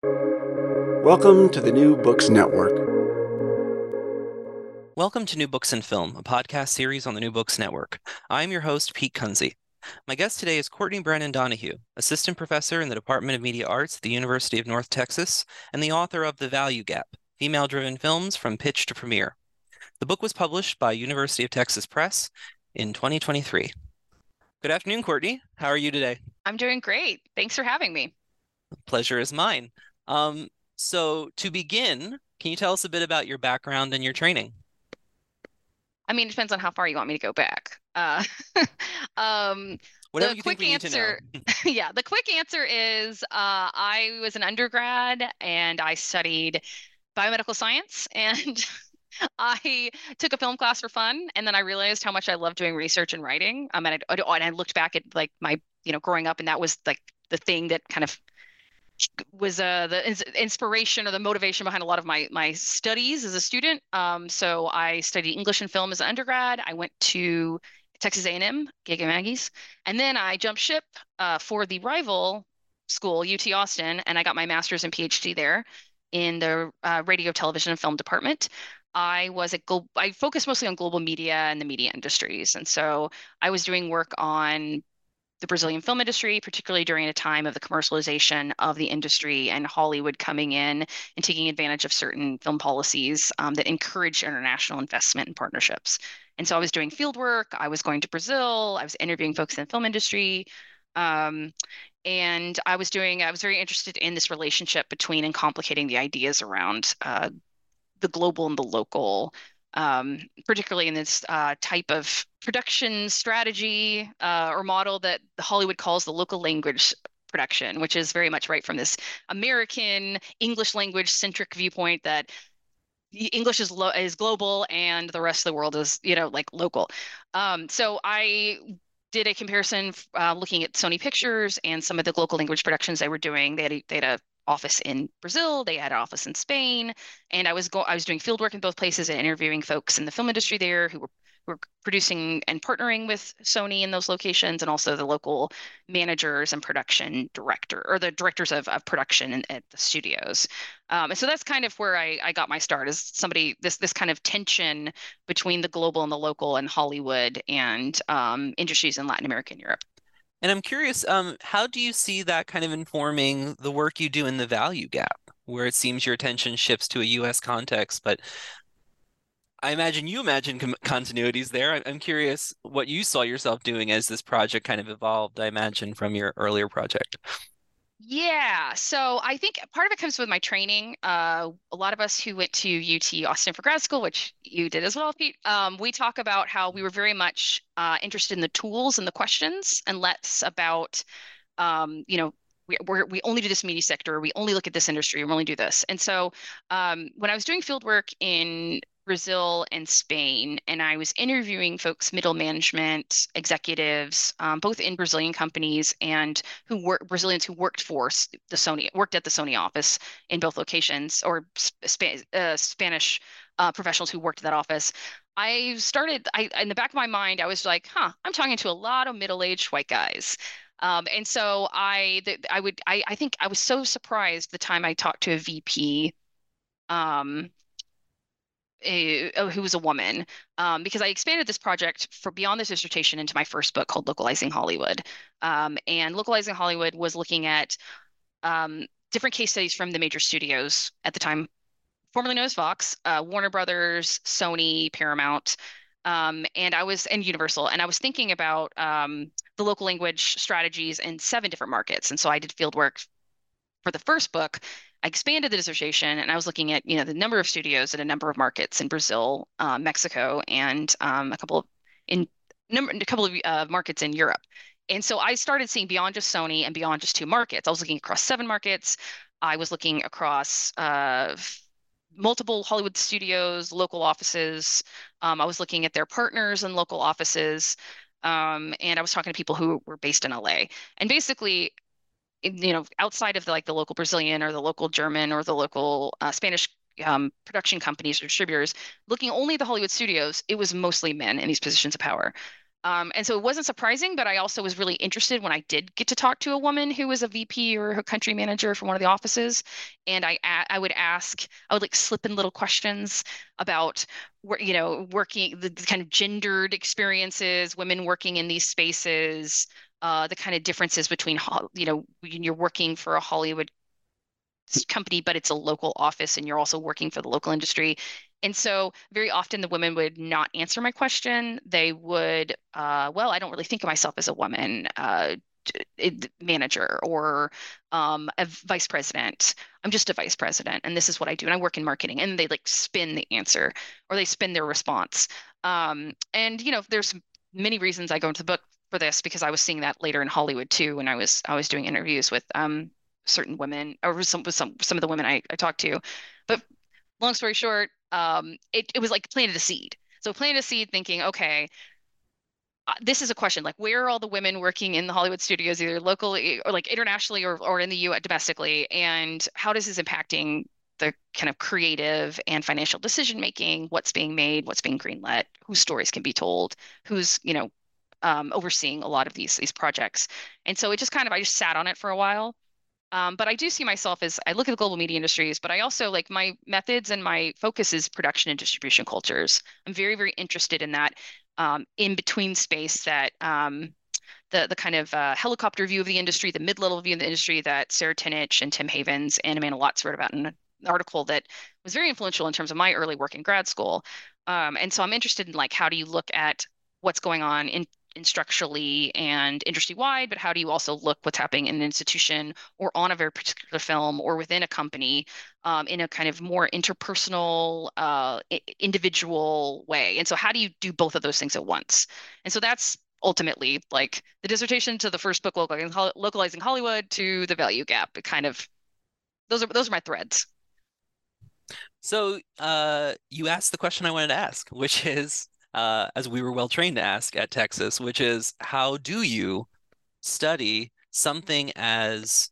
Welcome to the New Books Network. Welcome to New Books in Film, a podcast series on the New Books Network. I'm your host, Pete Kunze. My guest today is Courtney Brannon Donoghue, assistant professor in the Department of Media Arts at the University of North Texas and the author of The Value Gap Female Driven Films from Pitch to Premiere. The book was published by University of Texas Press in 2023. Good afternoon, Courtney. How are you today? I'm doing great. Thanks for having me. Pleasure is mine. Um, so, to begin, can you tell us a bit about your background and your training? I mean, it depends on how far you want me to go back. Uh, um, Whatever the quick answer, yeah, the quick answer is uh, I was an undergrad and I studied biomedical science and I took a film class for fun, and then I realized how much I love doing research and writing. Um, and I, and I looked back at like my, you know, growing up, and that was like the thing that kind of was uh, the inspiration or the motivation behind a lot of my my studies as a student. Um, so I studied English and film as an undergrad. I went to Texas A&M, Gig 'em Aggies, and then I jumped ship uh, for the rival school, UT Austin, and I got my master's and PhD there in the uh, radio, television, and film department. I was a global, I focused mostly on global media and the media industries. And so I was doing work on the Brazilian film industry, particularly during a time of the commercialization of the industry and Hollywood coming in and taking advantage of certain film policies um, that encourage international investment and partnerships. And so I was doing field work, I was going to Brazil, I was interviewing folks in the film industry. Um, and I was doing, I was very interested in this relationship between and complicating the ideas around uh, the global and the local, um, particularly in this uh, type of production strategy uh, or model that Hollywood calls the local language production, which is very much right from this American English language centric viewpoint that English is lo- is global and the rest of the world is you know like local. Um, so I did a comparison uh, looking at Sony Pictures and some of the local language productions they were doing. They had a, they had a office in Brazil, they had an office in Spain, and I was go I was doing field work in both places and interviewing folks in the film industry there who were were producing and partnering with Sony in those locations, and also the local managers and production director or the directors of, of production in, at the studios. Um, and so that's kind of where I, I got my start as somebody this this kind of tension between the global and the local and Hollywood and um, industries in Latin America and Europe. And I'm curious, um, how do you see that kind of informing the work you do in the value gap, where it seems your attention shifts to a U.S. context, but I imagine you imagine com- continuities there. I'm curious what you saw yourself doing as this project kind of evolved. I imagine from your earlier project. Yeah, so I think part of it comes with my training. Uh, a lot of us who went to UT Austin for grad school, which you did as well, Pete, um, we talk about how we were very much uh, interested in the tools and the questions, and less about, um, you know, we we only do this media sector, we only look at this industry, we only do this. And so um, when I was doing field work in Brazil and Spain, and I was interviewing folks, middle management, executives, um, both in Brazilian companies and who were Brazilians who worked for the Sony, worked at the Sony office in both locations, or Sp- uh, Spanish uh, professionals who worked at that office. I started, I in the back of my mind, I was like, huh, I'm talking to a lot of middle-aged white guys. Um, and so I, I would, I, I think I was so surprised the time I talked to a VP um, a, oh, who was a woman um, because I expanded this project for beyond this dissertation into my first book called Localizing Hollywood. Um, and Localizing Hollywood was looking at um, different case studies from the major studios at the time, formerly known as Fox, uh, Warner Brothers, Sony, Paramount. Um, and I was in Universal, and I was thinking about um, the local language strategies in seven different markets. And so I did field work for the first book I expanded the dissertation and I was looking at, you know, the number of studios in a number of markets in Brazil, uh, Mexico, and um, a couple of in number a couple of uh, markets in Europe. And so I started seeing beyond just Sony and beyond just two markets. I was looking across seven markets. I was looking across uh, multiple Hollywood studios, local offices. Um, I was looking at their partners and local offices. Um, and I was talking to people who were based in LA. And basically, you know, outside of the, like the local Brazilian or the local German or the local uh, Spanish um, production companies or distributors, looking only at the Hollywood studios, it was mostly men in these positions of power. Um, and so it wasn't surprising, but I also was really interested when I did get to talk to a woman who was a VP or a country manager for one of the offices. And I I would ask, I would like slip in little questions about you know working the kind of gendered experiences, women working in these spaces, uh, the kind of differences between you know you're working for a Hollywood company, but it's a local office and you're also working for the local industry. And so very often the women would not answer my question. They would, uh, well, I don't really think of myself as a woman uh, manager or um, a vice president. I'm just a vice president, and this is what I do. And I work in marketing. And they like spin the answer or they spin their response. Um, and you know, there's many reasons I go into the book for this because I was seeing that later in Hollywood too when I was I was doing interviews with um, certain women or some some some of the women I, I talked to. But long story short, um, it, it was like planted a seed. So planted a seed thinking, okay, uh, this is a question like where are all the women working in the Hollywood studios, either locally or like internationally or, or in the U.S. domestically, and how does this impacting the kind of creative and financial decision making, what's being made, what's being greenlit, whose stories can be told, who's you know um, overseeing a lot of these these projects, and so it just kind of I just sat on it for a while, um, but I do see myself as I look at the global media industries, but I also like my methods and my focus is production and distribution cultures. I'm very, very interested in that um, in between space that um, the the kind of uh, helicopter view of the industry, the mid-level view of the industry that Serra Tinic and Tim Havens and Amanda Lotz wrote about in an article that was very influential in terms of my early work in grad school. Um, and so I'm interested in like how do you look at what's going on in structurally and industry wide, but how do you also look what's happening in an institution or on a very particular film or within a company um, in a kind of more interpersonal, uh, individual way? And so, how do you do both of those things at once? And so, that's ultimately like the dissertation to the first book, localizing, localizing Hollywood, to the value gap. It kind of those are those are my threads. So, uh, you asked the question I wanted to ask, which is uh, as we were well trained to ask at Texas, which is how do you study something as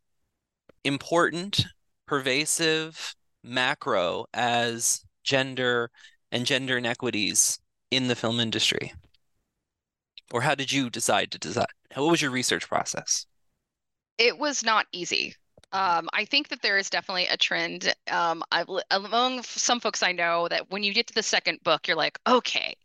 important, pervasive, macro as gender and gender inequities in the film industry? Or how did you decide to decide? What was your research process? It was not easy. Um, I think that there is definitely a trend um, among some folks I know that when you get to the second book, you're like, okay,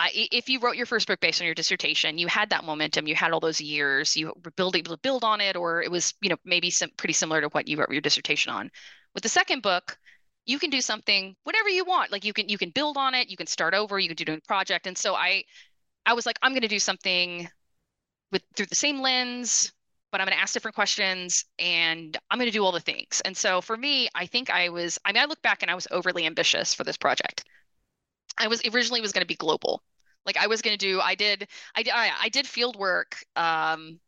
I, if you wrote your first book based on your dissertation, you had that momentum, you had all those years, you were able to build on it, or it was, you know, maybe some pretty similar to what you wrote your dissertation on. With the second book, you can do something whatever you want. Like you can you can build on it, you can start over, you can do a new project. And so I I was like, I'm going to do something with through the same lens, but I'm going to ask different questions and I'm going to do all the things. And so for me, I think I was, I mean, I look back and I was overly ambitious for this project. I was originally was going to be global. Like I was going to do, I did, I did, I, did field work um,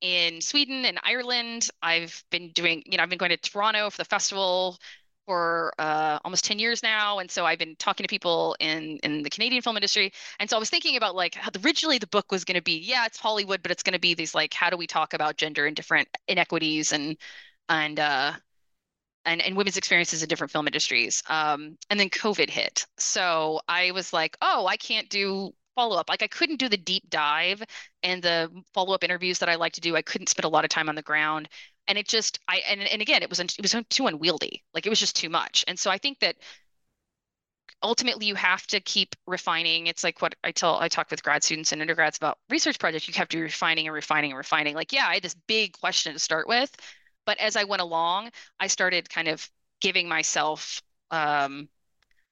in Sweden and Ireland. I've been doing, you know, I've been going to Toronto for the festival for uh, almost 10 years now. And so I've been talking to people in, in the Canadian film industry. And so I was thinking about like how originally the book was going to be, yeah, it's Hollywood, but it's going to be these like, how do we talk about gender and different inequities and, and, uh, and, and women's experiences in different film industries. Um, and then COVID hit. So I was like, oh, I can't do follow up. Like I couldn't do the deep dive and the follow up interviews that I like to do. I couldn't spend a lot of time on the ground. And it just, I, and, and again, it was, it was too unwieldy. Like it was just too much. And so I think that ultimately you have to keep refining. It's like what I tell, I talk with grad students and undergrads about research projects. You have to be refining and refining and refining. Like, yeah, I had this big question to start with but as I went along, I started kind of giving myself um,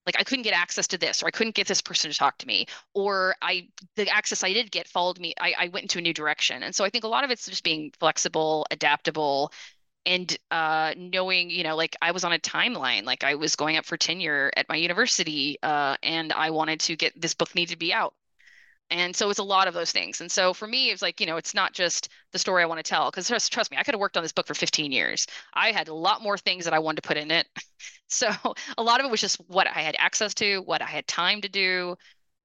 like I couldn't get access to this, or I couldn't get this person to talk to me, or I the access I did get followed me. I, I went into a new direction, and so I think a lot of it's just being flexible, adaptable, and uh, knowing, you know, like I was on a timeline, like I was going up for tenure at my university, uh, and I wanted to get this book needed to be out and so it's a lot of those things. And so for me, it's like, you know, it's not just the story I want to tell. Because trust, trust me, I could have worked on this book for 15 years. I had a lot more things that I wanted to put in it. so a lot of it was just what I had access to, what I had time to do.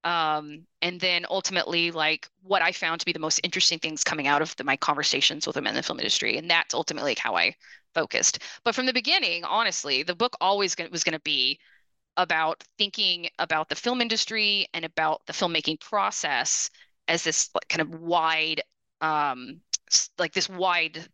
Um, and then ultimately, like what I found to be the most interesting things coming out of the, my conversations with women in the film industry. And that's ultimately like how I focused. But from the beginning, honestly, the book always was going to be about thinking about the film industry and about the filmmaking process as this kind of wide, um, like this wide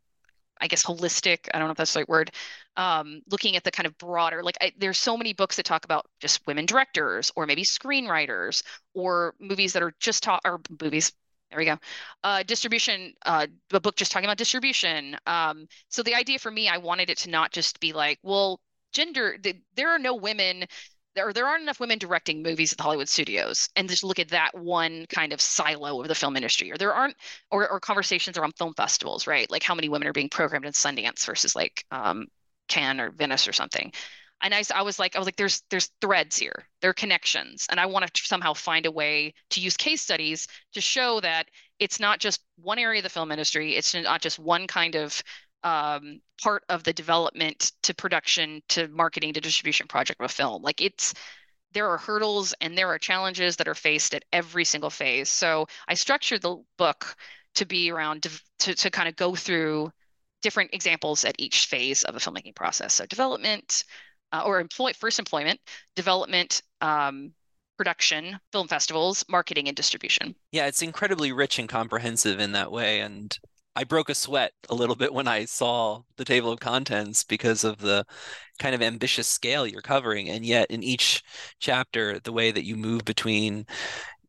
I guess holistic. I don't know if that's the right word. Um, looking at the kind of broader, like I, there's so many books that talk about just women directors or maybe screenwriters or movies that are just taught or movies. There we go. Uh, distribution, uh, a book just talking about distribution. Um, so the idea for me, I wanted it to not just be like, well, gender, the, there are no women or there aren't enough women directing movies at the Hollywood studios, and just look at that one kind of silo of the film industry, or there aren't, or, or conversations around film festivals, right? Like how many women are being programmed in Sundance versus like um, Cannes or Venice or something. And I, I was like, I was like, there's there's threads here, there are connections, and I want to somehow find a way to use case studies to show that it's not just one area of the film industry, it's not just one kind of um, part of the development to production to marketing to distribution project of a film. Like it's there are hurdles and there are challenges that are faced at every single phase. So I structured the book to be around to, to kind of go through different examples at each phase of a filmmaking process. So development uh, or employ first employment, development, um, production, film festivals, marketing, and distribution. Yeah, it's incredibly rich and comprehensive in that way. And I broke a sweat a little bit when I saw the table of contents because of the kind of ambitious scale you're covering. And yet, in each chapter, the way that you move between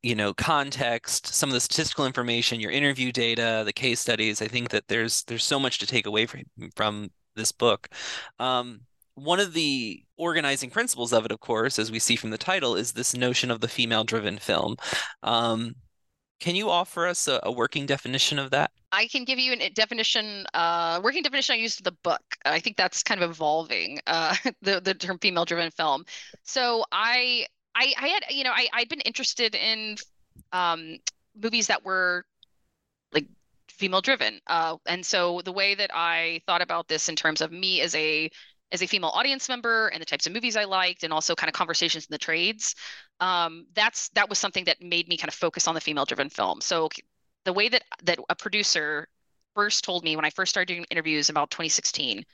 you know context some of the statistical information your interview data the case studies i think that there's there's so much to take away from from this book um, one of the organizing principles of it of course as we see from the title is this notion of the female driven film um, can you offer us a, a, working definition of that? I can give you a definition, uh, working definition I used in the book. I think that's kind of evolving, uh, the, the term female driven film. So I, I, I had, you know, I, I'd been interested in um, movies that were like female driven. Uh, and so the way that I thought about this in terms of me as a as a female audience member and the types of movies I liked, and also kind of conversations in the trades. Um, that's that was something that made me kind of focus on the female-driven film. So the way that that a producer first told me when I first started doing interviews about 2016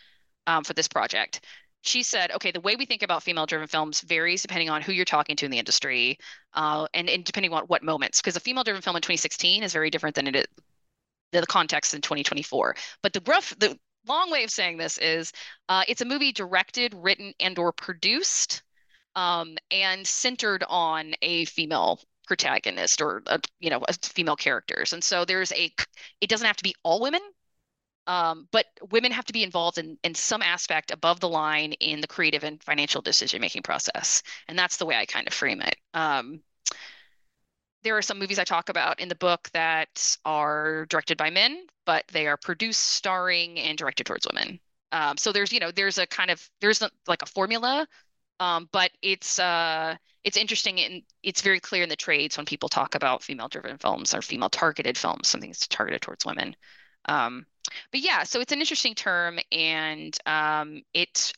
um, for this project, she said, "Okay, the way we think about female-driven films varies depending on who you're talking to in the industry, uh, and, and depending on what moments. Because a female-driven film in 2016 is very different than it is." the context in 2024. But the rough the long way of saying this is uh, it's a movie directed, written, and or produced um, and centered on a female protagonist or a, you know female characters. And so there's a it doesn't have to be all women. Um, but women have to be involved in, in some aspect above the line in the creative and financial decision making process. And that's the way I kind of frame it. Um, there are some movies I talk about in the book that are directed by men, but they are produced, starring, and directed towards women. Um, so there's, you know, there's a kind of there's a, like a formula, um, but it's uh, it's interesting and it's very clear in the trades when people talk about female-driven films or female-targeted films, something that's targeted towards women. Um, but yeah, so it's an interesting term, and um, it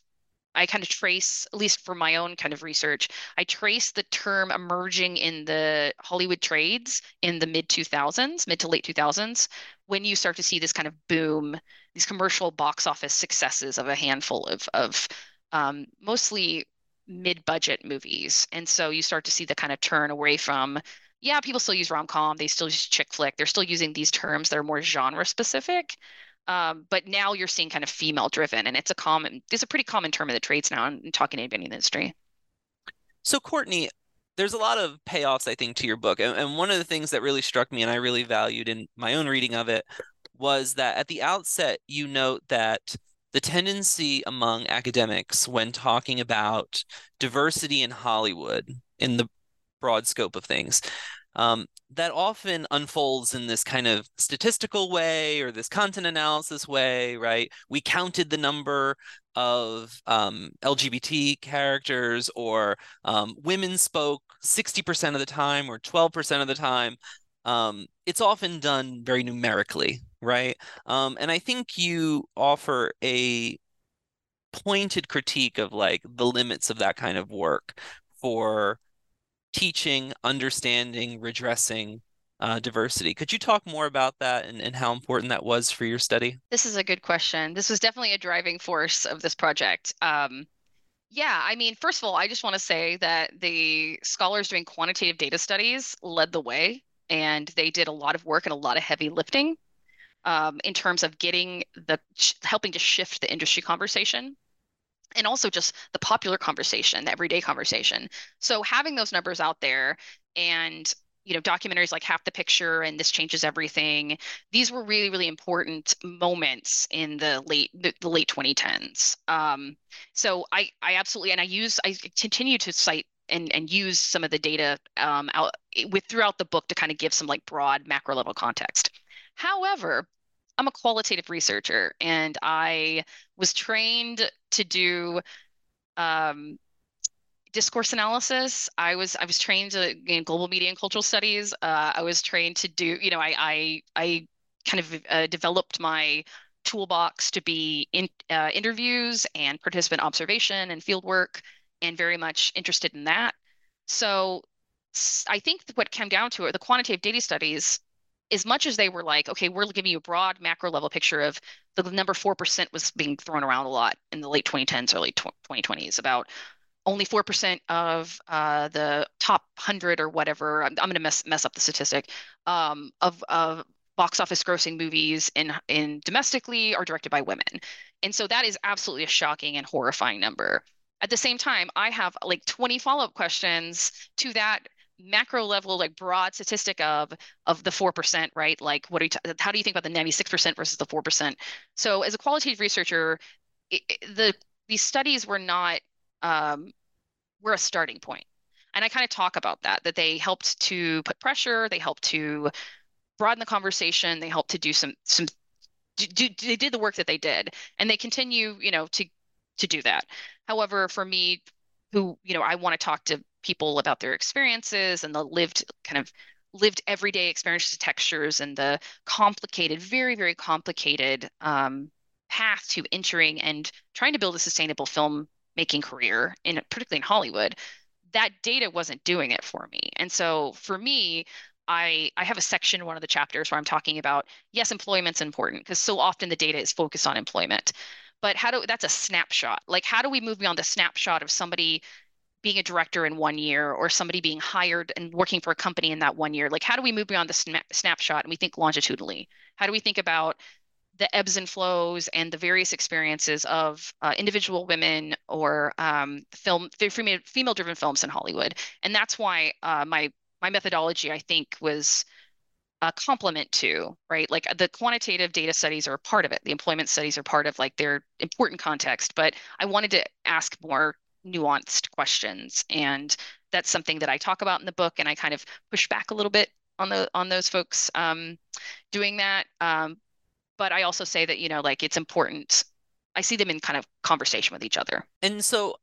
I kind of trace, at least for my own kind of research, I trace the term emerging in the Hollywood trades in the mid 2000s, mid to late 2000s, when you start to see this kind of boom, these commercial box office successes of a handful of, of um, mostly mid budget movies. And so you start to see the kind of turn away from yeah, people still use rom com, they still use chick flick, they're still using these terms that are more genre specific. Um, but now you're seeing kind of female driven, and it's a common, it's a pretty common term in the trades now. And talking to anybody in the industry. So Courtney, there's a lot of payoffs, I think, to your book, and, and one of the things that really struck me and I really valued in my own reading of it was that at the outset you note that the tendency among academics when talking about diversity in Hollywood in the broad scope of things um, that often unfolds in this kind of statistical way or this content analysis way, right? We counted the number of um, LGBT characters, or um, women spoke 60% of the time or 12% of the time. Um, it's often done very numerically, right? Um, and I think you offer a pointed critique of like the limits of that kind of work for teaching, understanding, redressing uh, diversity. Could you talk more about that and, and how important that was for your study? This is a good question. This was definitely a driving force of this project. Um, yeah, I mean, first of all, I just want to say that the scholars doing quantitative data studies led the way and they did a lot of work and a lot of heavy lifting um, in terms of getting the helping to shift the industry conversation and also just the popular conversation, the everyday conversation. So having those numbers out there and you know documentaries like half the picture and this changes everything these were really really important moments in the late the, the late 2010s um, so i i absolutely and i use i continue to cite and and use some of the data um, out with throughout the book to kind of give some like broad macro level context however I'm a qualitative researcher and I was trained to do um, discourse analysis. I was I was trained in global media and cultural studies. Uh, I was trained to do you know I I, I kind of uh, developed my toolbox to be in uh, interviews and participant observation and field work and very much interested in that. So I think what came down to it, the quantitative data studies as much as they were like, okay, we're giving you a broad macro level picture of the number 4% was being thrown around a lot in the late 2010s, early 2020s about only 4% of uh, the top 100 or whatever, I'm, I'm going to mess, mess up the statistic, um, of, of box office grossing movies in, in domestically are directed by women. And so that is absolutely a shocking and horrifying number. At the same time, I have like 20 follow-up questions to that macro level like broad statistic of of the 4% right? Like what do you t- how do you think about the 96% versus the 4% so as a qualitative researcher it, it, the these studies were not um, were a starting point. And i kind of talk about that that they helped to put pressure they helped to broaden the conversation they helped to do some some do, they did the work that they did and they continue you know to to do that. However for me who you know i want to talk to people about their experiences and the lived kind of lived everyday experiences textures and the complicated very very complicated um, path to entering and trying to build a sustainable film making career in particularly in hollywood that data wasn't doing it for me and so for me I, I have a section in one of the chapters where I'm talking about yes, employment's important because so often the data is focused on employment. But how do that's a snapshot? Like how do we move beyond the snapshot of somebody being a director in one year or somebody being hired and working for a company in that one year like how do we move beyond the sna- snapshot and we think longitudinally? How do we think about the ebbs and flows and the various experiences of uh, individual women or um, film female driven films in hollywood? And that's why uh, my my methodology i think was a complement to right? Like the quantitative data studies are a part of it. The employment studies are part of like their important context. But i wanted to ask more nuanced questions. And that's something that i talk about in the book and i kind of push back a little bit on the on those folks um, doing that. Um, but i also say that you know like it's important. I see them in kind of conversation with each other. And so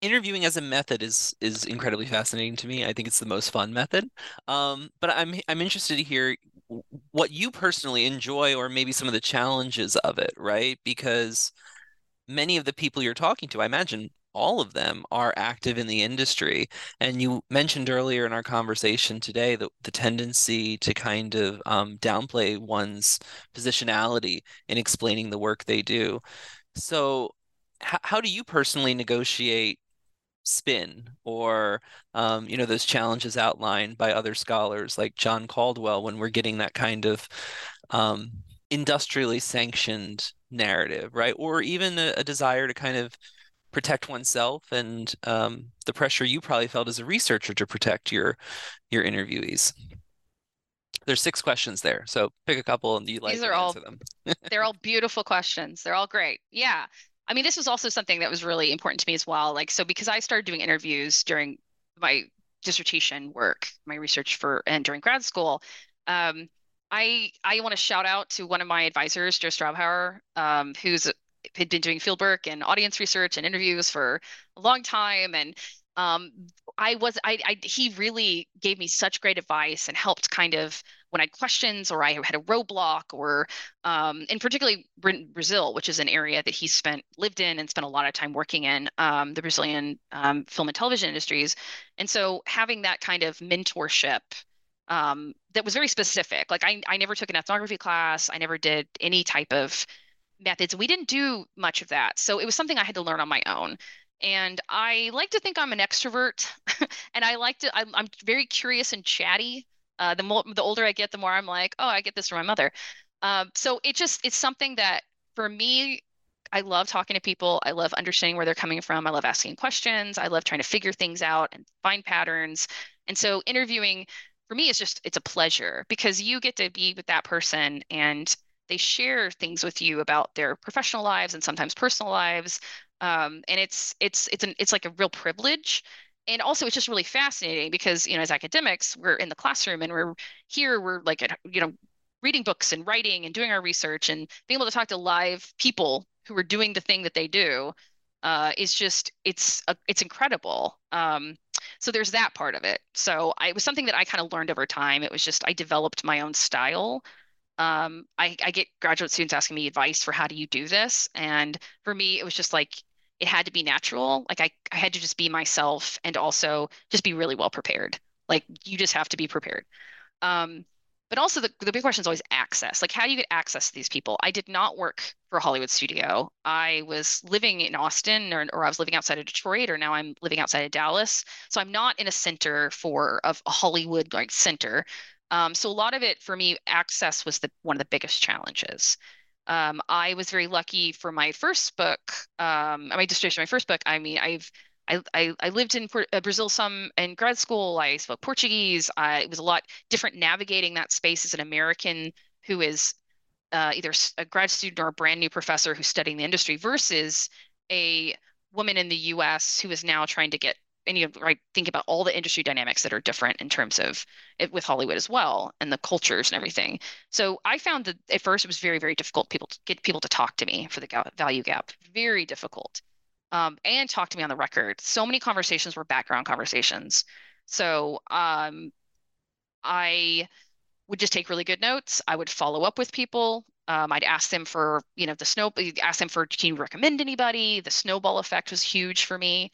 interviewing as a method is is incredibly fascinating to me. I think it's the most fun method. Um, but i'm i'm interested to hear what you personally enjoy or maybe some of the challenges of it right? Because many of the people you're talking to i imagine all of them are active in the industry. And you mentioned earlier in our conversation today the, the tendency to kind of um, downplay one's positionality in explaining the work they do. So, h- how do you personally negotiate spin or um, you know those challenges outlined by other scholars like John Caldwell when we're getting that kind of um, industrially sanctioned narrative, right? Or even a, a desire to kind of protect oneself and um, the pressure you probably felt as a researcher to protect your your interviewees. There's six questions there, so pick a couple and you like These are all, them. they're all beautiful questions. They're all great. Yeah. I mean, this was also something that was really important to me as well. Like, so because I started doing interviews during my dissertation work, my research for, and during grad school, um, I I want to shout out to one of my advisors, Joe Straubhaar, um, who's had been doing field work and audience research and interviews for a long time. And um, I was I, I he really gave me such great advice and helped kind of when I had questions or I had a roadblock or um, in particularly Brazil, which is an area that he spent lived in and spent a lot of time working in um, the Brazilian um, film and television industries, and so having that kind of mentorship um, that was very specific. Like I I never took an ethnography class, I never did any type of methods. We didn't do much of that. So it was something I had to learn on my own. And I like to think I'm an extrovert and I like to, I'm, I'm very curious and chatty. Uh, the more the older I get, the more I'm like, oh, I get this from my mother. Um, so it just it's something that for me, I love talking to people. I love understanding where they're coming from. I love asking questions. I love trying to figure things out and find patterns. And so interviewing for me is just it's a pleasure because you get to be with that person and they share things with you about their professional lives and sometimes personal lives. Um, and it's it's it's an it's like a real privilege and also it's just really fascinating because you know as academics we're in the classroom and we're here we're like you know reading books and writing and doing our research and being able to talk to live people who are doing the thing that they do uh, is just it's a, it's incredible. Um, so there's that part of it. So I, it was something that I kind of learned over time. It was just I developed my own style. Um, I, I get graduate students asking me advice for how do you do this, and for me it was just like it had to be natural. Like I, I had to just be myself and also just be really well prepared. Like you just have to be prepared. Um, but also the, the big question is always access like how do you get access to these people i did not work for a hollywood studio i was living in austin or, or i was living outside of detroit or now i'm living outside of dallas so i'm not in a center for of a hollywood like center um, so a lot of it for me access was the one of the biggest challenges um, i was very lucky for my first book um, my dissertation my first book i mean i've I, I, I lived in uh, Brazil some in grad school. I spoke Portuguese. I, it was a lot different navigating that space as an American who is uh, either a grad student or a brand new professor who's studying the industry versus a woman in the U.S. who is now trying to get and you right think about all the industry dynamics that are different in terms of it with Hollywood as well and the cultures and everything. So I found that at first it was very very difficult people to get people to talk to me for the value gap. Very difficult um, and talk to me on the record. So many conversations were background conversations. So um, I would just take really good notes. I would follow up with people. Um, I'd ask them for, you know, the snow, ask them for, can you recommend anybody? The snowball effect was huge for me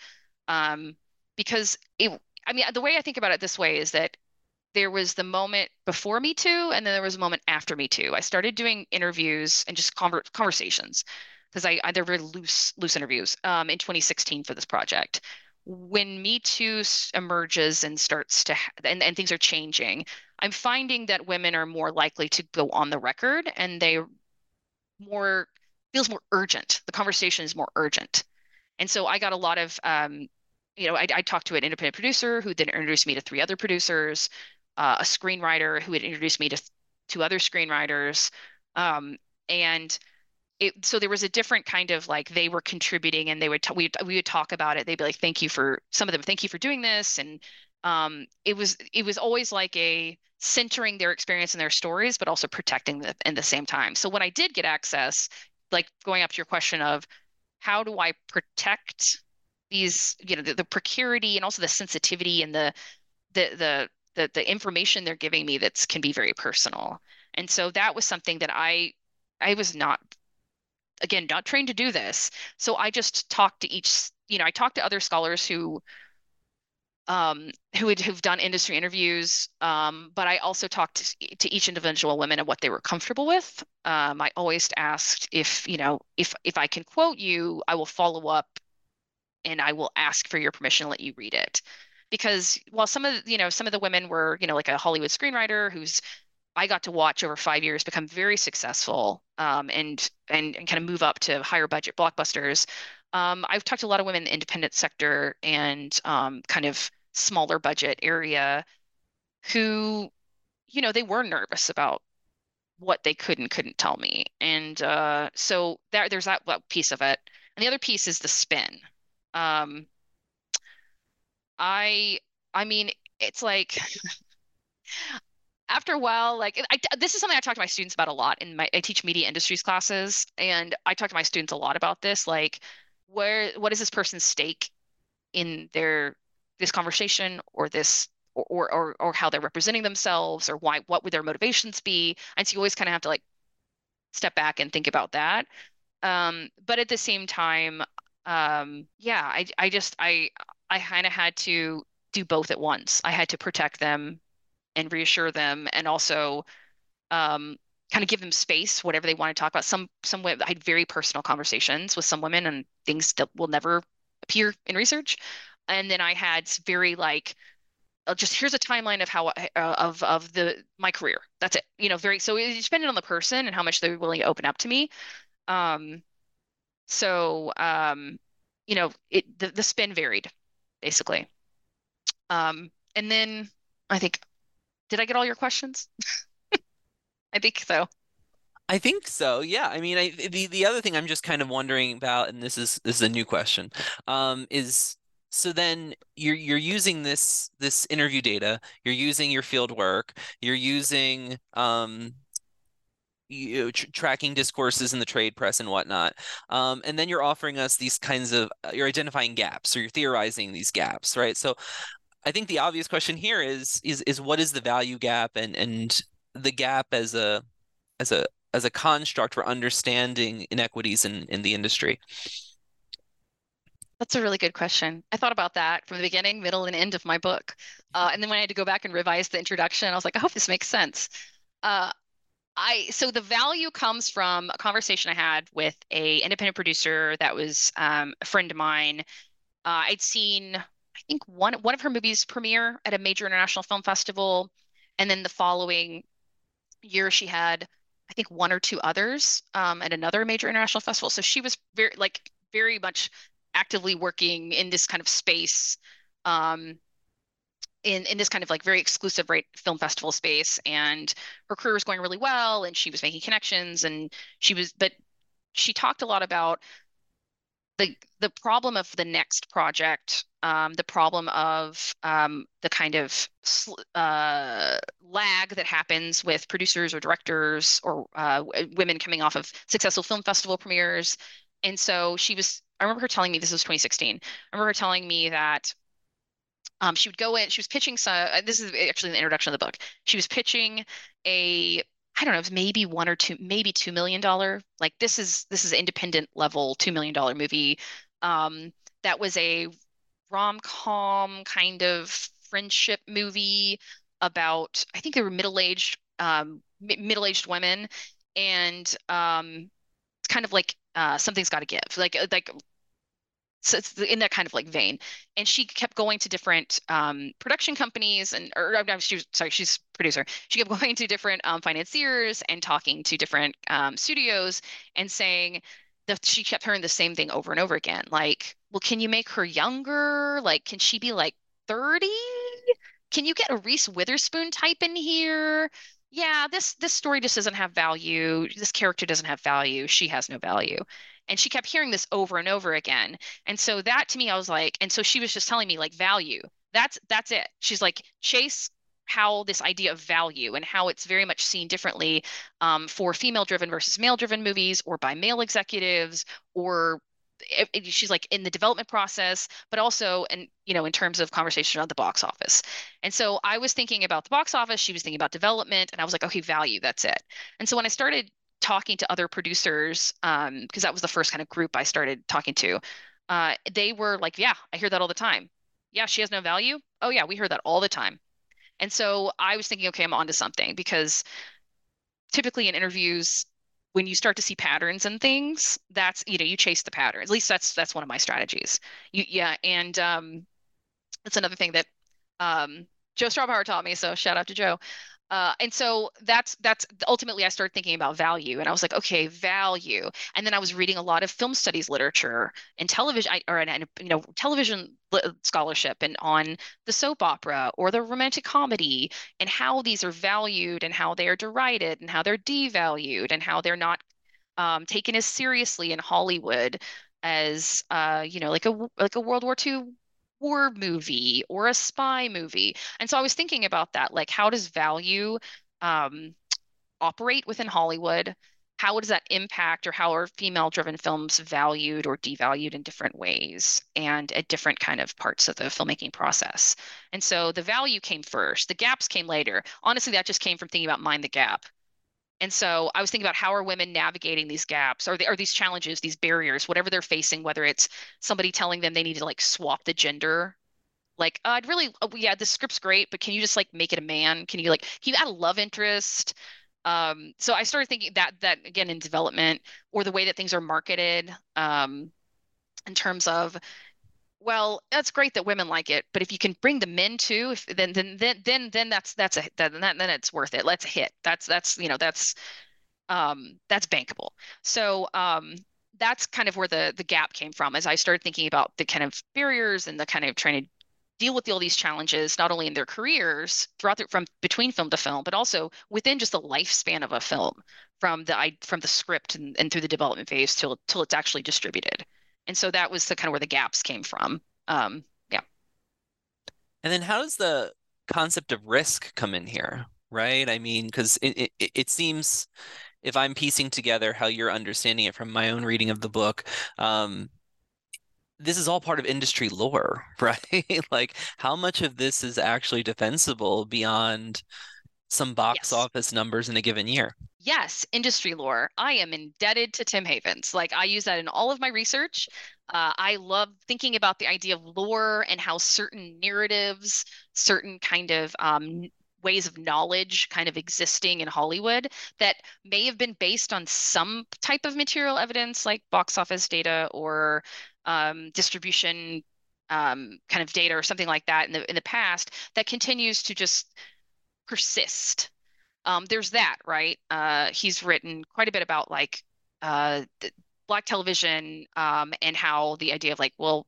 um, because it, I mean, the way I think about it this way is that there was the moment before Me Too, and then there was a moment after Me Too. I started doing interviews and just conver- conversations because I, I they're very loose loose interviews um, in 2016 for this project. When Me Too emerges and starts to and, and things are changing, I'm finding that women are more likely to go on the record and they more feels more urgent. The conversation is more urgent, and so I got a lot of um, you know I, I talked to an independent producer who then introduced me to three other producers, uh, a screenwriter who had introduced me to two other screenwriters, um, and it, so there was a different kind of like they were contributing and they would t- we, we would talk about it. They'd be like thank you for some of them thank you for doing this and um, it was it was always like a centering their experience and their stories but also protecting them in the same time. So when i did get access like going up to your question of how do i protect these you know the, the precarity and also the sensitivity and the the the the, the information they're giving me that's can be very personal and so that was something that i i was not again not trained to do this so i just talked to each you know i talked to other scholars who um, who had who've done industry interviews, um, but I also talked to, to, each individual woman and what they were comfortable with. Um, I always asked if you know if if I can quote you, I will follow up, and I will ask for your permission to let you read it, because while some of you know some of the women were you know like a Hollywood screenwriter who's I got to watch over five years become very successful um, and, and and kind of move up to higher budget blockbusters. Um, I've talked to a lot of women in the independent sector and um, kind of smaller budget area who, you know, they were nervous about what they could and couldn't tell me, and uh, so there, there's that piece of it. And the other piece is the spin. Um, I I mean, it's like after a while, like I, this is something I talk to my students about a lot in my I teach media industries classes, and I talk to my students a lot about this. Like, where what is this person's stake in their this conversation or this or or or how they're representing themselves or why what would their motivations be? And so you always kind of have to like step back and think about that. Um, but at the same time, um, yeah, I I just I I kind of had to do both at once. I had to protect them and reassure them and also um, kind of give them space whatever they want to talk about some some way i had very personal conversations with some women and things that will never appear in research and then i had very like uh, just here's a timeline of how uh, of of the my career. That's it. You know, very so it's dependent on the person and how much they're willing to open up to me. Um, so um, you know, it the, the spin varied basically. Um, and then I think, did I get all your questions? I think so. I think so. Yeah. I mean, I the the other thing I'm just kind of wondering about, and this is this is a new question, um, is so then you're you're using this this interview data, you're using your field work, you're using um you know, tr tracking discourses in the trade press and whatnot. Um, and then you're offering us these kinds of, uh, you're identifying gaps or you're theorizing these gaps, right? So I think the obvious question here is, is, is what is the value gap and, and the gap as a, as a, as a construct for understanding inequities in, in the industry? That's a really good question. I thought about that from the beginning, middle, and end of my book. Uh, and then when I had to go back and revise the introduction, I was like, I hope this makes sense. Uh, I so the value comes from a conversation I had with a independent producer that was um, a friend of mine. Uh, I'd seen I think one one of her movies premiere at a major international film festival, and then the following year she had I think one or two others um, at another major international festival. So she was very like very much actively working in this kind of space. Um, in in this kind of like very exclusive right film festival space and her career was going really well and she was making connections and she was but she talked a lot about the the problem of the next project um, the problem of um, the kind of uh, lag that happens with producers or directors or uh, women coming off of successful film festival premieres. And so she was i remember her telling me this was 2016 i remember her telling me that um, she would go in, she was pitching some, uh, this is actually the introduction of the book. She was pitching a, I don't know, it was maybe one or two, maybe $2 million. Like this is, this is independent level $2 million movie. Um, that was a rom-com kind of friendship movie about, I think they were middle-aged, um, middle-aged women. And um, it's kind of like uh, something's got to give. Like, like so it's in that kind of like vein. And she kept going to different um, production companies and or she was sorry she's producer. She kept going to different um, financiers and talking to different um, studios and saying that she kept hearing the same thing over and over again like well can you make her younger? Like can she be like 30 can you get a reese witherspoon type in here yeah this this story just doesn't have value this character doesn't have value she has no value and she kept hearing this over and over again. And so that to me, I was like, and so she was just telling me like value. That's that's it. She's like, chase how this idea of value and how it's very much seen differently um, for female driven versus male driven movies or by male executives or it, it, she's like in the development process but also and you know in terms of conversation around the box office and so i was thinking about the box office she was thinking about development and i was like okay value that's it and so when i started talking to other producers, um, because that was the first kind of group I started talking to, uh, they were like, yeah, I hear that all the time. Yeah, she has no value. Oh yeah, we hear that all the time. And so I was thinking, okay, I'm onto something because typically in interviews, when you start to see patterns and things, that's you know you chase the pattern. At least that's that's one of my strategies. You yeah, and um, that's another thing that um, Joe Straubhaar taught me. So shout out to Joe. Uh, and so that's that's ultimately I started thinking about value, and I was like, okay, value. And then I was reading a lot of film studies literature and television, or and you know, television scholarship, and on the soap opera or the romantic comedy, and how these are valued, and how they are derided, and how they're devalued, and how they're not um, taken as seriously in Hollywood as uh, you know, like a like a World War II war movie or a spy movie. And so I was thinking about that, like how does value um, operate within Hollywood? How does that impact or how are female driven films valued or devalued in different ways and at different kind of parts of the filmmaking process? And so the value came first, the gaps came later. Honestly, that just came from thinking about Mind the Gap and so I was thinking about how are women navigating these gaps or, the, or these challenges, these barriers, whatever they're facing, whether it's somebody telling them they need to like swap the gender. Like, uh, I'd really, oh, yeah, the script's great, but can you just like make it a man? Can you like, can you add a love interest? Um, so I started thinking that, that again in development or the way that things are marketed um, in terms of well, that's great that women like it, but if you can bring the men too, if, then then then then then that's that's a then that then it's worth it. Let's hit. That's that's you know that's um that's bankable. So um that's kind of where the the gap came from as I started thinking about the kind of barriers and the kind of trying to deal with all these challenges not only in their careers throughout the, from between film to film but also within just the lifespan of a film from the from the script and, and through the development phase till till it's actually distributed and so that was the kind of where the gaps came from. Um yeah. And then how does the concept of risk come in here right? I mean because it, it it seems if i'm piecing together how you're understanding it from my own reading of the book um this is all part of industry lore right? Like how much of this is actually defensible beyond some box yes. office numbers in a given year yes, industry lore. I am indebted to Tim Havens. Like I use that in all of my research. Uh, I love thinking about the idea of lore and how certain narratives, certain kind of um, ways of knowledge kind of existing in Hollywood that may have been based on some type of material evidence like box office data or um, distribution um, kind of data or something like that in the in the past that continues to just persist um, there's that, right? Uh, he's written quite a bit about like uh, black television um, and how the idea of like, well,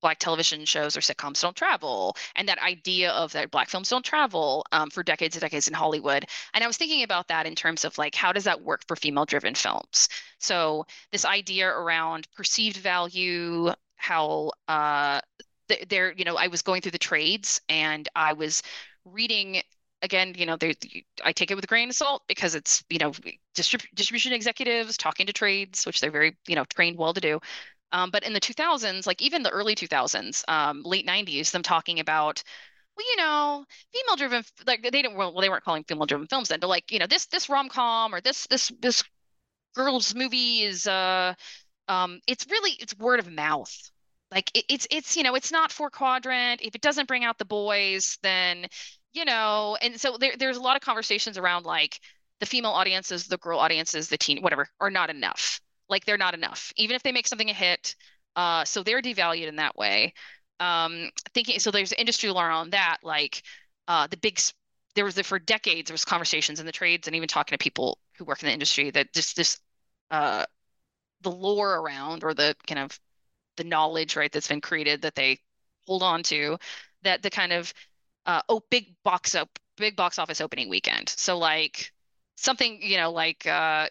black television shows or sitcoms don't travel, and that idea of that black films don't travel um, for decades and decades in Hollywood. And I was thinking about that in terms of like, how does that work for female-driven films? So this idea around perceived value, how uh, there, you know, I was going through the trades and I was reading again, you know, I take it with a grain of salt because it's, you know, distrib- distribution executives talking to trades, which they're very, you know, trained well to do. Um, but in the 2000s, like even the early 2000s, um, late 90s, them talking about, well, you know, female-driven, like they didn't, well, they weren't calling female-driven films then, but like, you know, this this rom-com or this this this girls movie is, uh, um, it's really it's word of mouth. Like it, it's it's you know it's not four quadrant. If it doesn't bring out the boys, then you know, and so there, there's a lot of conversations around like the female audiences, the girl audiences, the teen, whatever, are not enough. Like they're not enough, even if they make something a hit. Uh, so they're devalued in that way. Um, thinking so there's industry lore on that, like uh, the big. There was for decades there was conversations in the trades and even talking to people who work in the industry that just this uh, the lore around or the kind of the knowledge right that's been created that they hold on to that the kind of uh, oh big box up big box office opening weekend. So like something you know like uh,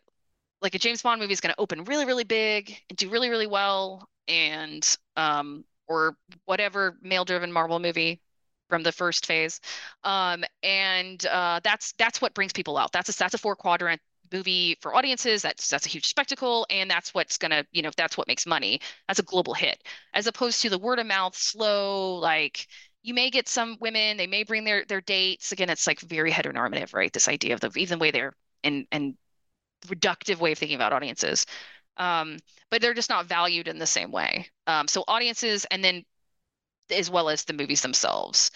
like a James Bond movie is going to open really really big and do really really well, and um, or whatever male driven Marvel movie from the first phase, um, and uh, that's that's what brings people out. That's a that's a four quadrant movie for audiences that's that's a huge spectacle and that's what's gonna you know that's what makes money that's a global hit as opposed to the word of mouth slow like you may get some women they may bring their their dates. Again it's like very heteronormative right? This idea of the even way they're and and reductive way of thinking about audiences. Um, but they're just not valued in the same way. Um, so audiences and then as well as the movies themselves.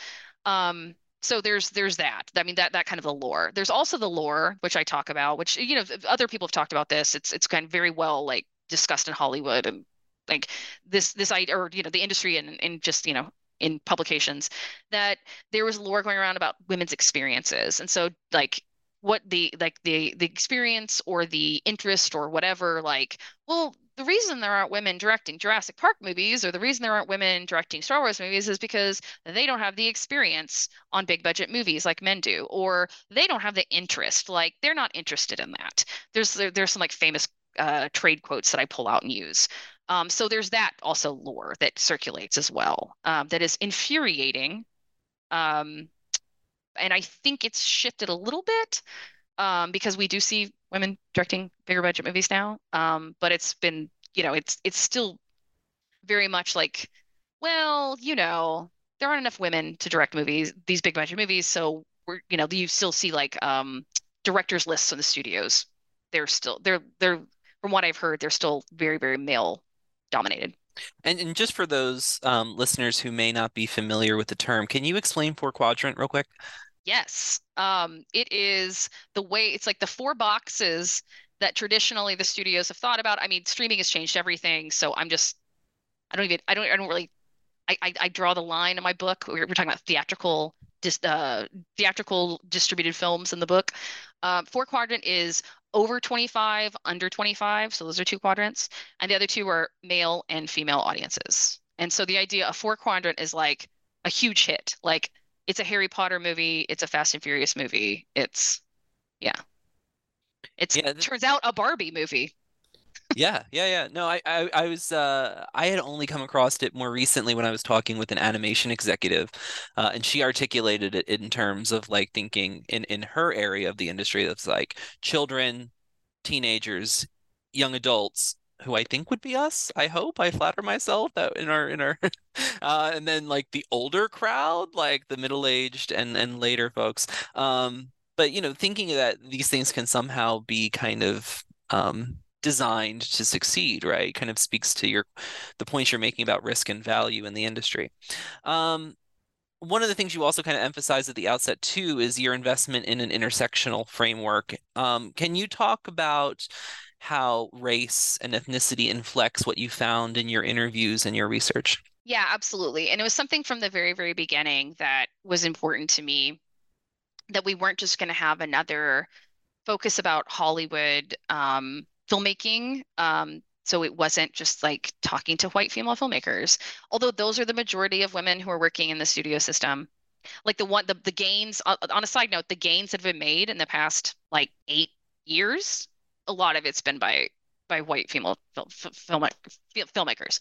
Um, so there's there's that. I mean that that kind of the lore. There's also the lore which i talk about which you know other people have talked about this it's it's kind of very well like discussed in hollywood and like this this idea or you know the industry and and just you know in publications that there was lore going around about women's experiences. And so like what the like the the experience or the interest or whatever like well the reason there aren't women directing Jurassic Park movies or the reason there aren't women directing Star Wars movies is because they don't have the experience on big budget movies like men do or they don't have the interest. Like they're not interested in that. There's there, there's some like famous uh, trade quotes that I pull out and use um, so there's that also lore that circulates as well um, that is infuriating. Um, and I think it's shifted a little bit um, because we do see women directing bigger budget movies now. Um, but it's been, you know, it's it's still very much like, well, you know, there aren't enough women to direct movies, these big budget movies. So we're, you know, you still see like um, directors lists in the studios. They're still they're they're from what I've heard, they're still very very male dominated. And, and just for those um, listeners who may not be familiar with the term, can you explain four quadrant real quick? Yes. Um, it is the way it's like the four boxes that traditionally the studios have thought about. I mean, streaming has changed everything. So I'm just, I don't even, I don't, I don't really I, I, I draw the line in my book. We're, we're talking about theatrical dis, uh, theatrical distributed films in the book. Uh, four quadrant is over 25, under 25. So those are two quadrants. And the other two are male and female audiences. And so the idea of four quadrant is like a huge hit. Like it's a Harry Potter movie, it's a Fast and Furious movie. It's yeah. It's yeah, turns out a Barbie movie yeah, yeah, yeah. No, I, I, I was, uh, I had only come across it more recently when I was talking with an animation executive, uh, and she articulated it in terms of like thinking in in her area of the industry that's like children, teenagers, young adults who I think would be us. I hope. I flatter myself that in our in our uh, and then like the older crowd, like the middle aged and and later folks. Um, but you know, thinking that these things can somehow be kind of um designed to succeed, right? Kind of speaks to your the points you're making about risk and value in the industry. Um, one of the things you also kind of emphasize at the outset too is your investment in an intersectional framework. Um, can you talk about how race and ethnicity inflects what you found in your interviews and your research? Yeah, absolutely. And it was something from the very, very beginning that was important to me that we weren't just going to have another focus about Hollywood um, filmmaking. Um, so it wasn't just like talking to white female filmmakers, although those are the majority of women who are working in the studio system. Like the one, the, the gains, on a side note, the gains that have been made in the past like eight years, a lot of it's been by by white female film, film, filmmakers.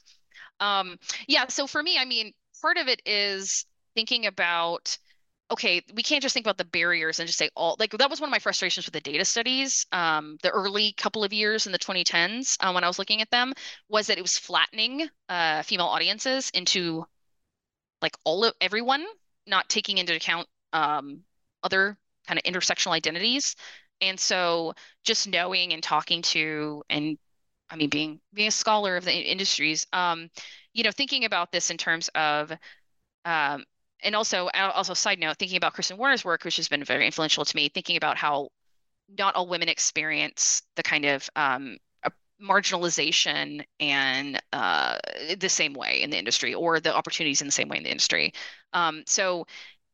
Um, yeah, so for me, I mean, part of it is thinking about okay, we can't just think about the barriers and just say all like that was one of my frustrations with the data studies. Um, the early couple of years in the 2010s uh, when I was looking at them was that it was flattening uh, female audiences into like all of everyone, not taking into account um, other kind of intersectional identities. And so just knowing and talking to and I mean being being a scholar of the industries, um, you know, thinking about this in terms of um, and also also side note thinking about kristen warner's work which has been very influential to me thinking about how not all women experience the kind of um, marginalization and uh, the same way in the industry or the opportunities in the same way in the industry. Um, so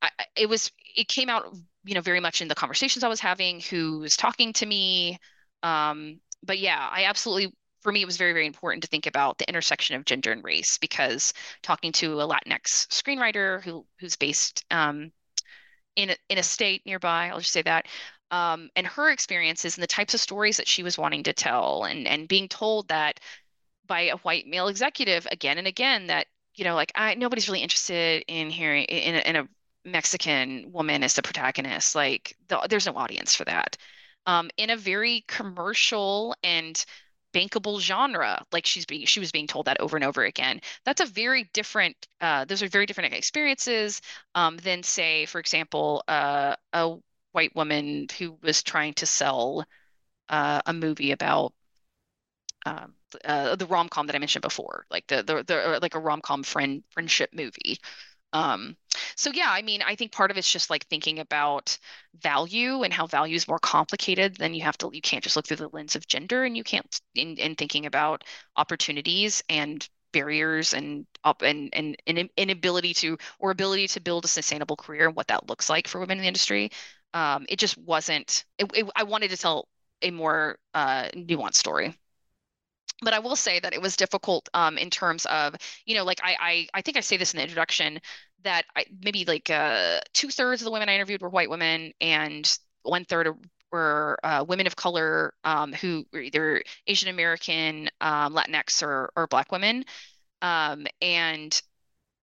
I, it was it came out you know very much in the conversations i was having who was talking to me. Um, but yeah i absolutely for me, it was very, very important to think about the intersection of gender and race because talking to a Latinx screenwriter who who's based um, in a, in a state nearby, I'll just say that, um, and her experiences and the types of stories that she was wanting to tell, and and being told that by a white male executive again and again that you know like I nobody's really interested in hearing in a, in a Mexican woman as the protagonist. Like the, there's no audience for that. Um, in a very commercial and bankable genre like she's being she was being told that over and over again that's a very different uh, those are very different experiences um, than say for example uh, a white woman who was trying to sell uh, a movie about um, uh, the rom-com that I mentioned before, like the the, the like a rom-com friend friendship movie. Um, so yeah, I mean, I think part of it's just like thinking about value and how value is more complicated than you have to, you can't just look through the lens of gender and you can't in, in thinking about opportunities and barriers and up and, and, and inability to or ability to build a sustainable career and what that looks like for women in the industry. Um, it just wasn't, it, it, I wanted to tell a more uh, nuanced story but I will say that it was difficult um, in terms of, you know, like I, I, I think I say this in the introduction that I, maybe like uh, two thirds of the women I interviewed were white women, and one third were uh, women of color um, who were either Asian American, um, Latinx, or or Black women, um, and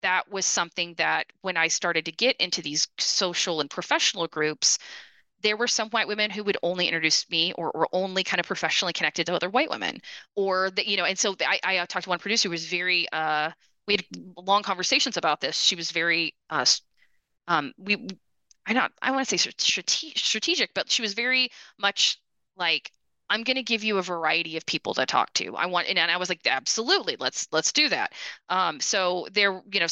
that was something that when I started to get into these social and professional groups, there were some white women who would only introduce me or, or only kind of professionally connected to other white women or that you know and so I, I talked to one producer who was very uh we had long conversations about this. She was very uh um we i not i want to say strate- strategic but she was very much like i'm going to give you a variety of people to talk to. I want and i was like absolutely let's let's do that. Um so there you know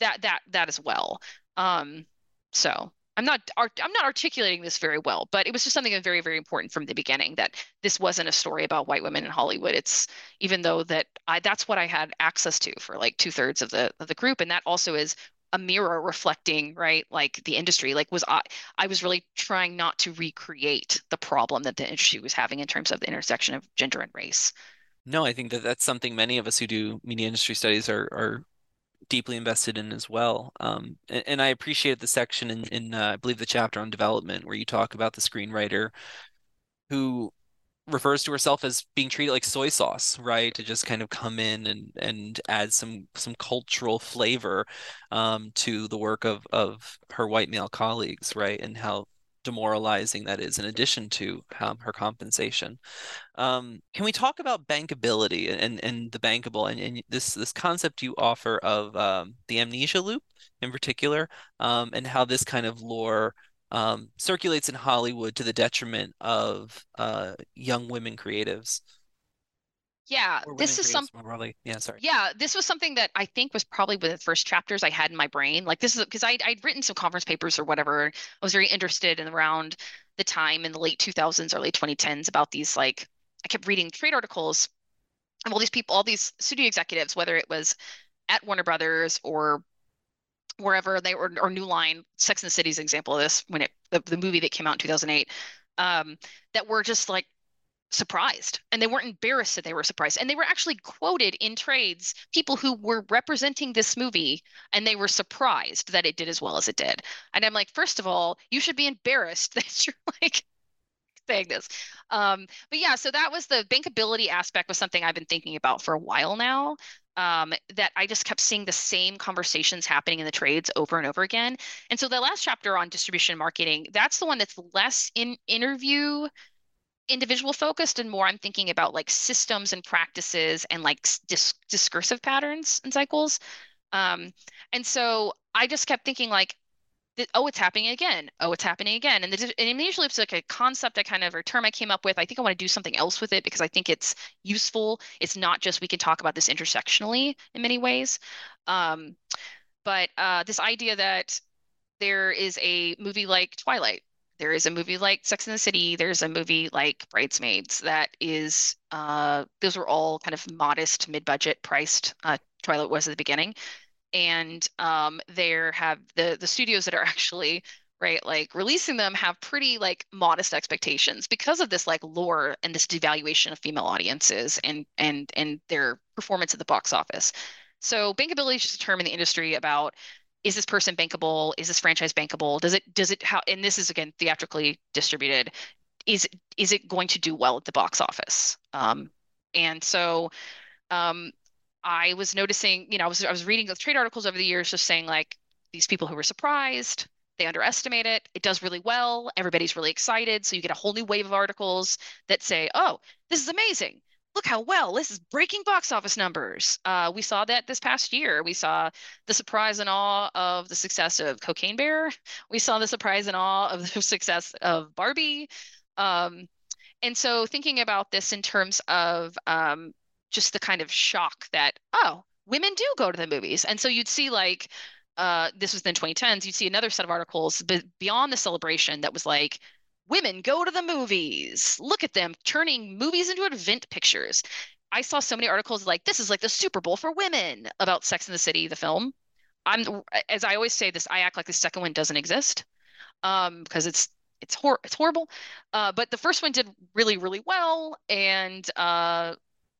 that that that as well. Um so I'm not I'm not articulating this very well, but it was just something very very important from the beginning that this wasn't a story about white women in Hollywood. It's even though that I that's what I had access to for like two thirds of the of the group, and that also is a mirror reflecting right like the industry like was i i was really trying not to recreate the problem that the industry was having in terms of the intersection of gender and race no i think that that's something many of us who do media industry studies are are deeply invested in as well. Um, and, and, I appreciate the section in, in uh, I believe the chapter on development where you talk about the screenwriter who refers to herself as being treated like soy sauce, right? To just kind of come in and and add some some cultural flavor um, to the work of of her white male colleagues, right? And how demoralizing that is in addition to um, her compensation. Um, can we talk about bankability and, and the bankable and, and this this concept you offer of um, the amnesia loop in particular um, and how this kind of lore um, circulates in Hollywood to the detriment of uh, young women creatives? Yeah, this is something. Yeah, sorry. Yeah, this was something that I think was probably one of the first chapters I had in my brain. Like this is because I'd, I'd written some conference papers or whatever. I was very interested in around the time in the late 2000s, early 2010s about these like I kept reading trade articles of all these people, all these studio executives, whether it was at Warner Brothers or wherever they were, or New Line, Sex and the City's example of this when it the, the movie that came out in 2008, um, that were just like surprised and they weren't embarrassed that they were surprised and they were actually quoted in trades people who were representing this movie and they were surprised that it did as well as it did and i'm like first of all you should be embarrassed that you're like saying this um, but yeah so that was the bankability aspect was something i've been thinking about for a while now um, that I just kept seeing the same conversations happening in the trades over and over again. And so the last chapter on distribution marketing, that's the one that's less in interview individual focused and more I'm thinking about like systems and practices and like dis- discursive patterns and cycles. Um, and so I just kept thinking like, oh, it's happening again. Oh, it's happening again. And, the, and usually it's like a concept I kind of, or term I came up with. I think I want to do something else with it because I think it's useful. It's not just we can talk about this intersectionally in many ways. Um, but uh, this idea that there is a movie like Twilight there is a movie like Sex and the City. There's a movie like Bridesmaids that is, uh, those were all kind of modest, mid budget priced. Uh, Twilight was at the beginning. And um, there have the the studios that are actually right like releasing them have pretty like modest expectations because of this like lore and this devaluation of female audiences and and and their performance at the box office so bankability is just a term in the industry about is this person bankable? Is this franchise bankable? Does it does it how and this is again theatrically distributed. Is is it going to do well at the box office? Um, and so um, I was noticing, you know, I was I was reading the trade articles over the years just saying like these people who were surprised, they underestimate it. It does really well. Everybody's really excited. So you get a whole new wave of articles that say, oh, this is amazing look how well this is breaking box office numbers. Uh, we saw that this past year. We saw the surprise and awe of the success of Cocaine Bear. We saw the surprise and awe of the success of Barbie. Um, and so thinking about this in terms of um, just the kind of shock that, oh, women do go to the movies. And so you'd see like, uh, this was in the 2010s, you'd see another set of articles beyond the celebration that was like, women go to the movies. Look at them turning movies into event pictures. I saw so many articles like this is like the Super Bowl for women about Sex in the City, the film. I'm as I always say this, I act like the second one doesn't exist um, because it's it's hor- it's horrible. Uh, but the first one did really really well, and uh,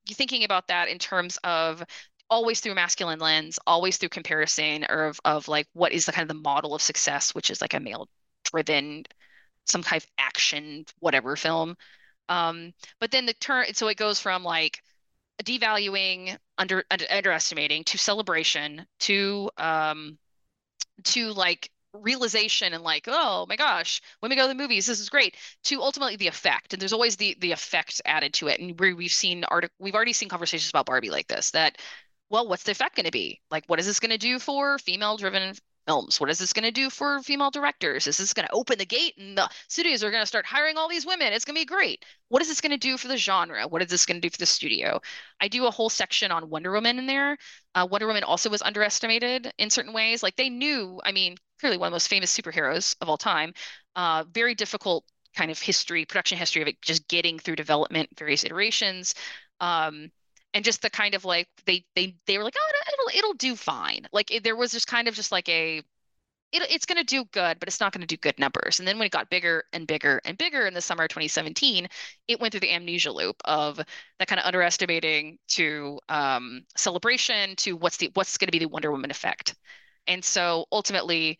thinking about that in terms of always through masculine lens, always through comparison or of, of like what is the kind of the model of success, which is like a male driven some kind of action whatever film. Um, but then the turn, so it goes from like devaluing, under, under underestimating to celebration to um, to like realization and like oh my gosh when we go to the movies this is great to ultimately the effect. And there's always the the effect added to it. And where we've seen art we've already seen conversations about barbie like this that well what's the effect going to be? Like what is this going to do for female driven films? What is this going to do for female directors? Is this going to open the gate and the studios are going to start hiring all these women? It's going to be great. What is this going to do for the genre? What is this going to do for the studio? I do a whole section on Wonder Woman in there. Uh, Wonder Woman also was underestimated in certain ways. Like they knew, I mean, clearly one of the most famous superheroes of all time. Uh, very difficult kind of history, production history of it, just getting through development, various iterations. Um, and just the kind of like they they they were like oh it'll it'll do fine. Like it, there was just kind of just like a it, it's going to do good but it's not going to do good numbers. And then when it got bigger and bigger and bigger in the summer of 2017 it went through the amnesia loop of that kind of underestimating to um, celebration to what's the what's going to be the wonder woman effect. And so ultimately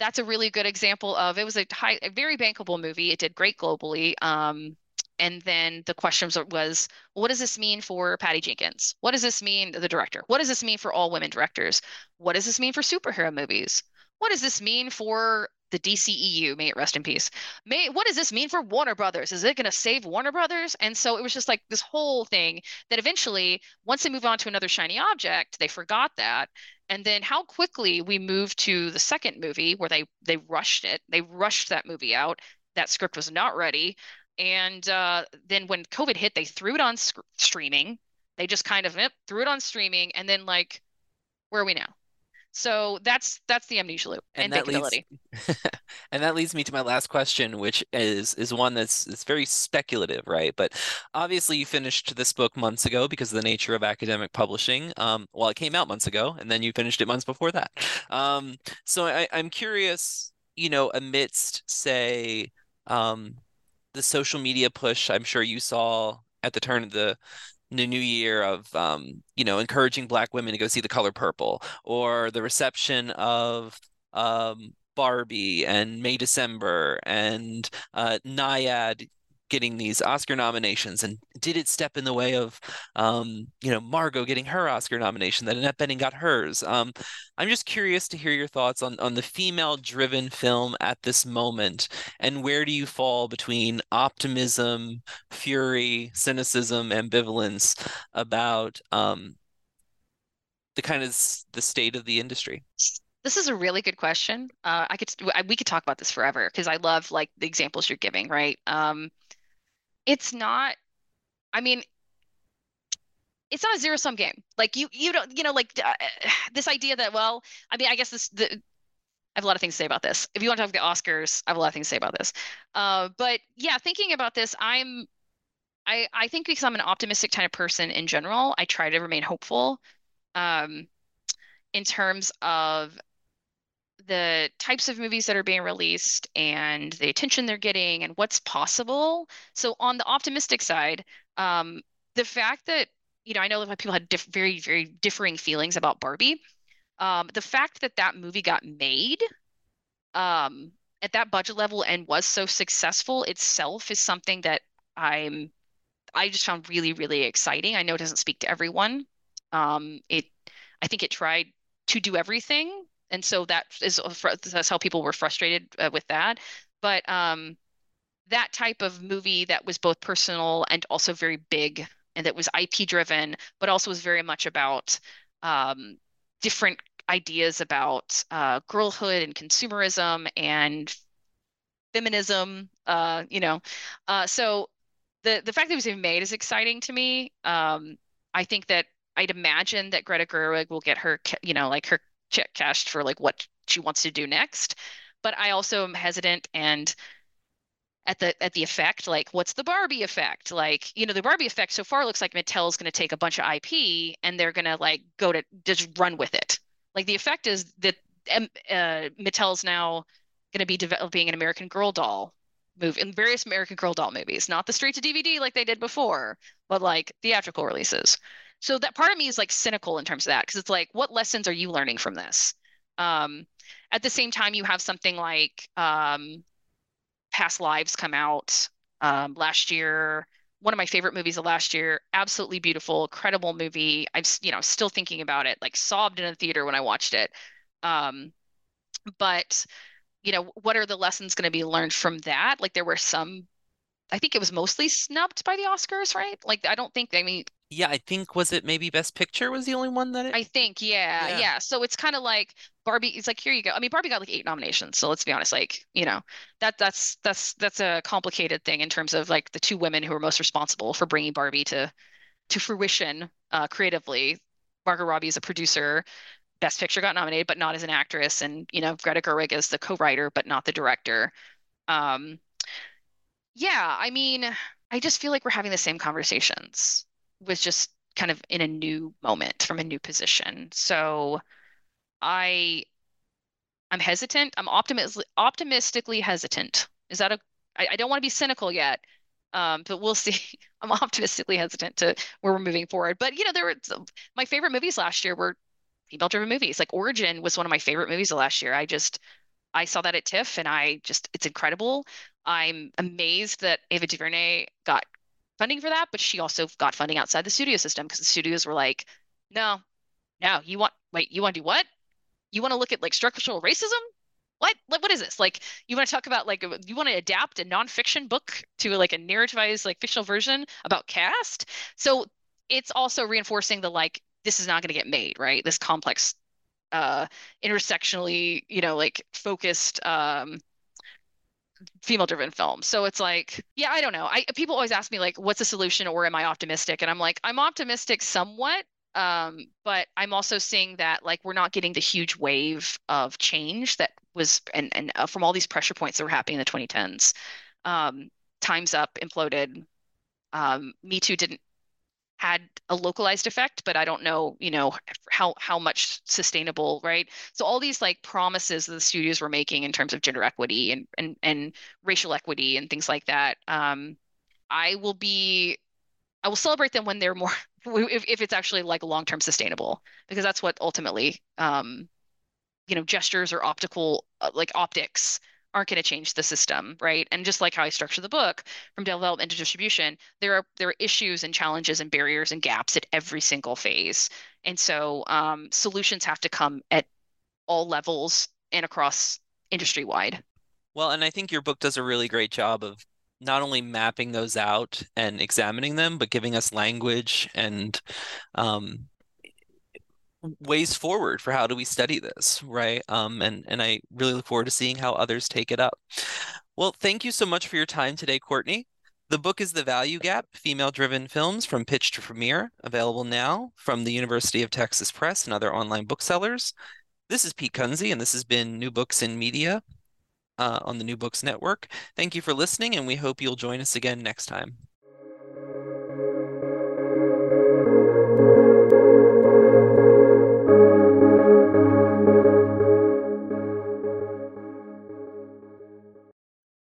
that's a really good example of it was a high a very bankable movie. It did great globally. Um, and then the question was, what does this mean for Patty Jenkins? What does this mean, the director? What does this mean for all women directors? What does this mean for superhero movies? What does this mean for the DCEU? May it rest in peace. May what does this mean for Warner Brothers? Is it going to save Warner Brothers? And so it was just like this whole thing that eventually, once they move on to another shiny object, they forgot that. And then how quickly we moved to the second movie where they they rushed it. They rushed that movie out. That script was not ready. And uh, then when COVID hit, they threw it on sc- streaming. They just kind of yep, threw it on streaming, and then like, where are we now? So that's that's the amnesia loop and, and that leads, and that leads me to my last question, which is is one that's it's very speculative, right? But obviously, you finished this book months ago because of the nature of academic publishing. Um, well, it came out months ago, and then you finished it months before that. Um, so I, I'm curious, you know, amidst say um, the social media push I'm sure you saw at the turn of the the new year of um, you know encouraging black women to go see the color purple or the reception of um, Barbie and May December and uh, Nyad getting these Oscar nominations, and did it step in the way of, um, you know, Margot getting her Oscar nomination that Annette Bening got hers? Um, I'm just curious to hear your thoughts on on the female-driven film at this moment, and where do you fall between optimism, fury, cynicism, ambivalence about um, the kind of the state of the industry? This is a really good question. Uh, I could we could talk about this forever because I love like the examples you're giving, right? Um, it's not i mean it's not a zero sum game like you you don't you know like uh, this idea that well i mean i guess this the I have a lot of things to say about this. If you want to talk about the Oscars, I have a lot of things to say about this. Uh, but yeah, thinking about this, I'm, I, I think because I'm an optimistic kind of person in general, I try to remain hopeful, um, in terms of the types of movies that are being released and the attention they're getting and what's possible. So on the optimistic side, um, the fact that you know I know that people had diff- very very differing feelings about Barbie. Um, the fact that that movie got made um, at that budget level and was so successful itself is something that I'm I just found really really exciting. I know it doesn't speak to everyone. Um, it I think it tried to do everything and so that is that's how people were frustrated uh, with that. But um, that type of movie that was both personal and also very big, and that was IP driven, but also was very much about um, different ideas about uh, girlhood and consumerism and feminism. Uh, you know, uh, so the the fact that it was even made is exciting to me. Um, I think that I'd imagine that Greta Gerwig will get her, you know, like her check cashed for like what she wants to do next. But I also am hesitant and at the at the effect like what's the barbie effect? Like you know the barbie effect so far looks like mattel's going to take a bunch of ip and they're going to like go to just run with it. Like the effect is that uh, mattel's now going to be developing an american girl doll movie in various american girl doll movies. Not the straight to dvd like they did before but like theatrical releases so that part of me is like cynical in terms of that because it's like what lessons are you learning from this? Um, at the same time you have something like um, past lives come out um, last year one of my favorite movies of last year absolutely beautiful incredible movie. I'm you know still thinking about it like sobbed in a theater when i watched it. Um, but you know what are the lessons going to be learned from that? Like there were some I think it was mostly snubbed by the Oscars, right? Like I don't think I mean yeah, I think was it maybe Best Picture was the only one that it... I think, yeah, yeah. yeah. So it's kind of like Barbie. It's like here you go. I mean, Barbie got like eight nominations. So let's be honest, like you know, that that's that's that's a complicated thing in terms of like the two women who are most responsible for bringing Barbie to to fruition uh, creatively. Margot Robbie is a producer. Best Picture got nominated, but not as an actress, and you know Greta Gerwig as the co-writer, but not the director. Um, yeah, I mean, I just feel like we're having the same conversations with just kind of in a new moment from a new position. So I I'm hesitant. I'm optimistically optimistically hesitant. Is that a I, I don't want to be cynical yet. Um, but we'll see. I'm optimistically hesitant to where we're moving forward. But you know, there were my favorite movies last year were female-driven movies. Like Origin was one of my favorite movies of last year. I just I saw that at TIFF and I just it's incredible. I'm amazed that Ava DuVernay got funding for that, but she also got funding outside the studio system because the studios were like, no, no, you want wait, you want to do what? You want to look at like structural racism? What? Like, what is this? Like, you want to talk about like you want to adapt a nonfiction book to like a narrativized like fictional version about caste? So it's also reinforcing the like this is not going to get made, right? This complex, uh, intersectionally, you know, like focused um female driven film. So it's like, yeah, I don't know. I people always ask me like what's the solution or am I optimistic? And I'm like, I'm optimistic somewhat. Um, but I'm also seeing that like we're not getting the huge wave of change that was and and uh, from all these pressure points that were happening in the 2010s. Um, Times Up imploded. Um, Me Too didn't had a localized effect, but I don't know, you know, how how much sustainable, right? So all these like promises that the studios were making in terms of gender equity and and and racial equity and things like that. Um, I will be, I will celebrate them when they're more, if if it's actually like long term sustainable, because that's what ultimately, um, you know, gestures or optical uh, like optics aren't going to change the system, right? And just like how I structure the book, from development to distribution, there are there are issues and challenges and barriers and gaps at every single phase, and so um, solutions have to come at all levels and across industry wide. Well, and I think your book does a really great job of not only mapping those out and examining them, but giving us language and um, ways forward for how do we study this, right? Um, and and I really look forward to seeing how others take it up. Well, thank you so much for your time today, Courtney. The book is The Value Gap Female Driven Films from Pitch to Premiere, available now from the University of Texas Press and other online booksellers. This is Pete Kunze, and this has been New Books in Media uh, on the New Books Network. Thank you for listening, and we hope you'll join us again next time.